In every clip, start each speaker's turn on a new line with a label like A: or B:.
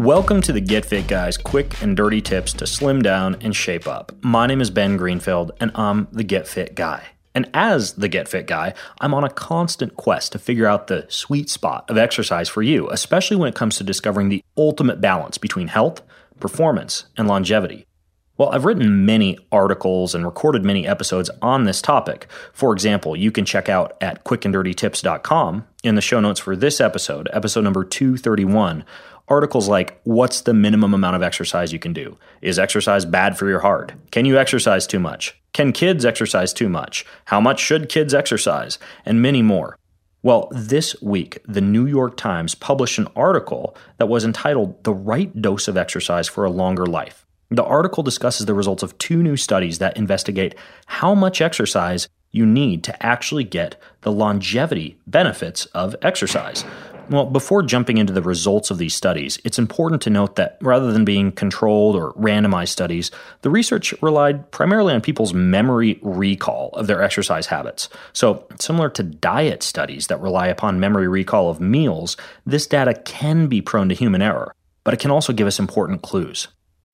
A: Welcome to the Get Fit Guys quick and dirty tips to slim down and shape up. My name is Ben Greenfield, and I'm the Get Fit Guy. And as the Get Fit guy, I'm on a constant quest to figure out the sweet spot of exercise for you, especially when it comes to discovering the ultimate balance between health, performance, and longevity. Well, I've written many articles and recorded many episodes on this topic. For example, you can check out at quickanddirtytips.com in the show notes for this episode, episode number 231, articles like What's the minimum amount of exercise you can do? Is exercise bad for your heart? Can you exercise too much? Can kids exercise too much? How much should kids exercise? And many more. Well, this week, the New York Times published an article that was entitled The Right Dose of Exercise for a Longer Life. The article discusses the results of two new studies that investigate how much exercise you need to actually get the longevity benefits of exercise. Well, before jumping into the results of these studies, it's important to note that rather than being controlled or randomized studies, the research relied primarily on people's memory recall of their exercise habits. So, similar to diet studies that rely upon memory recall of meals, this data can be prone to human error, but it can also give us important clues.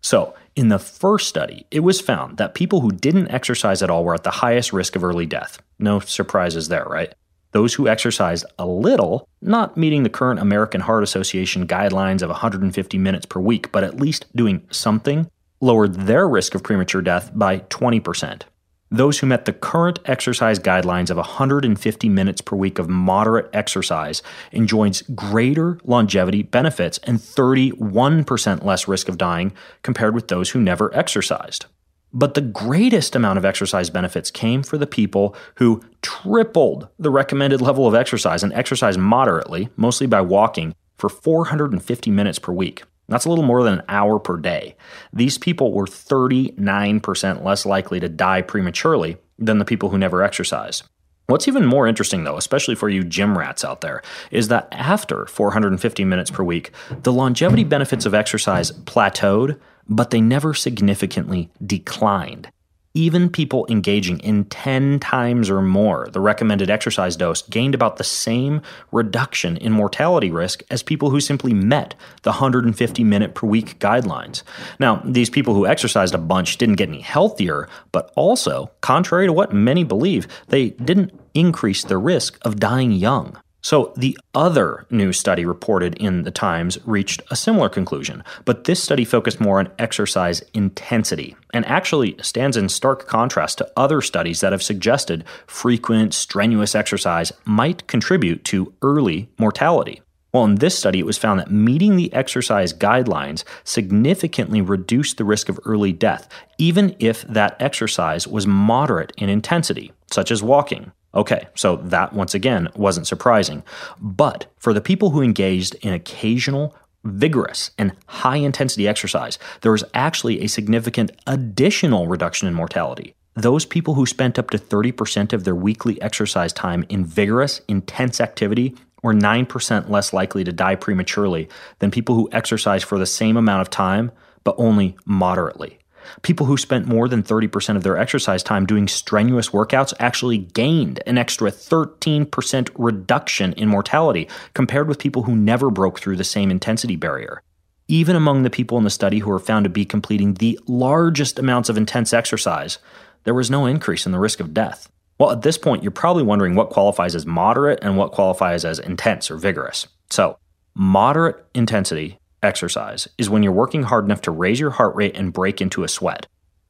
A: So, in the first study, it was found that people who didn't exercise at all were at the highest risk of early death. No surprises there, right? Those who exercised a little, not meeting the current American Heart Association guidelines of 150 minutes per week, but at least doing something, lowered their risk of premature death by 20%. Those who met the current exercise guidelines of 150 minutes per week of moderate exercise enjoys greater longevity benefits and 31% less risk of dying compared with those who never exercised. But the greatest amount of exercise benefits came for the people who tripled the recommended level of exercise and exercised moderately, mostly by walking, for 450 minutes per week. That's a little more than an hour per day. These people were 39% less likely to die prematurely than the people who never exercise. What's even more interesting, though, especially for you gym rats out there, is that after 450 minutes per week, the longevity benefits of exercise plateaued, but they never significantly declined. Even people engaging in 10 times or more the recommended exercise dose gained about the same reduction in mortality risk as people who simply met the 150 minute per week guidelines. Now, these people who exercised a bunch didn't get any healthier, but also, contrary to what many believe, they didn't increase their risk of dying young. So, the other new study reported in the Times reached a similar conclusion, but this study focused more on exercise intensity and actually stands in stark contrast to other studies that have suggested frequent, strenuous exercise might contribute to early mortality. Well, in this study, it was found that meeting the exercise guidelines significantly reduced the risk of early death, even if that exercise was moderate in intensity, such as walking. Okay, so that once again wasn't surprising. But for the people who engaged in occasional, vigorous, and high intensity exercise, there was actually a significant additional reduction in mortality. Those people who spent up to 30% of their weekly exercise time in vigorous, intense activity were 9% less likely to die prematurely than people who exercise for the same amount of time, but only moderately. People who spent more than 30% of their exercise time doing strenuous workouts actually gained an extra 13% reduction in mortality compared with people who never broke through the same intensity barrier. Even among the people in the study who were found to be completing the largest amounts of intense exercise, there was no increase in the risk of death. Well, at this point, you're probably wondering what qualifies as moderate and what qualifies as intense or vigorous. So, moderate intensity exercise is when you're working hard enough to raise your heart rate and break into a sweat.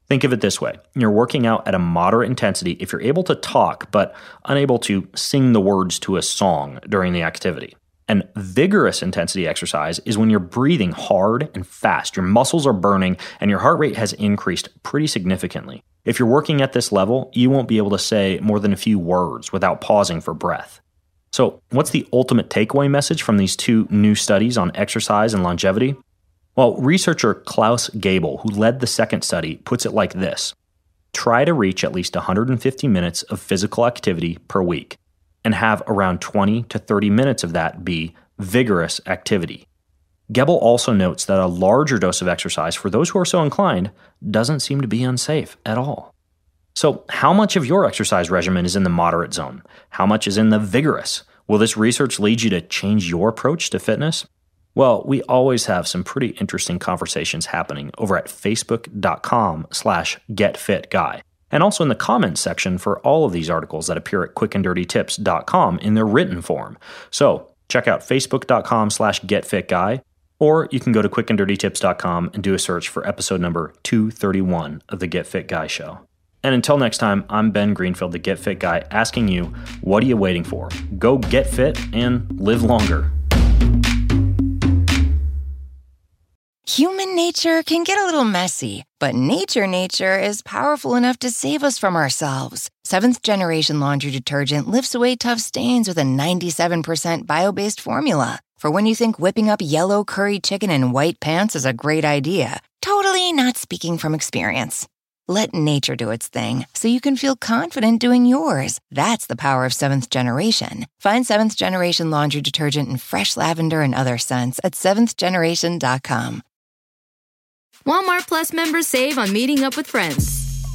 A: Think of it this way you're working out at a moderate intensity if you're able to talk but unable to sing the words to a song during the activity. And vigorous intensity exercise is when you're breathing hard and fast, your muscles are burning, and your heart rate has increased pretty significantly. If you're working at this level, you won't be able to say more than a few words without pausing for breath. So, what's the ultimate takeaway message from these two new studies on exercise and longevity? Well, researcher Klaus Gebel, who led the second study, puts it like this Try to reach at least 150 minutes of physical activity per week and have around 20 to 30 minutes of that be vigorous activity. Gebel also notes that a larger dose of exercise for those who are so inclined doesn't seem to be unsafe at all. So, how much of your exercise regimen is in the moderate zone? How much is in the vigorous? Will this research lead you to change your approach to fitness? Well, we always have some pretty interesting conversations happening over at facebook.com slash getfitguy and also in the comments section for all of these articles that appear at quickanddirtytips.com in their written form. So check out facebook.com slash getfitguy, or you can go to quickanddirtytips.com and do a search for episode number 231 of the Get Fit Guy Show. And until next time, I'm Ben Greenfield, the Get Fit Guy, asking you, what are you waiting for? Go get fit and live longer.
B: Human nature can get a little messy, but nature nature is powerful enough to save us from ourselves. Seventh generation laundry detergent lifts away tough stains with a 97% bio based formula. For when you think whipping up yellow curry chicken in white pants is a great idea, totally not speaking from experience. Let nature do its thing so you can feel confident doing yours. That's the power of seventh generation. Find seventh generation laundry detergent in fresh lavender and other scents at seventhgeneration.com.
C: Walmart Plus members save on meeting up with friends.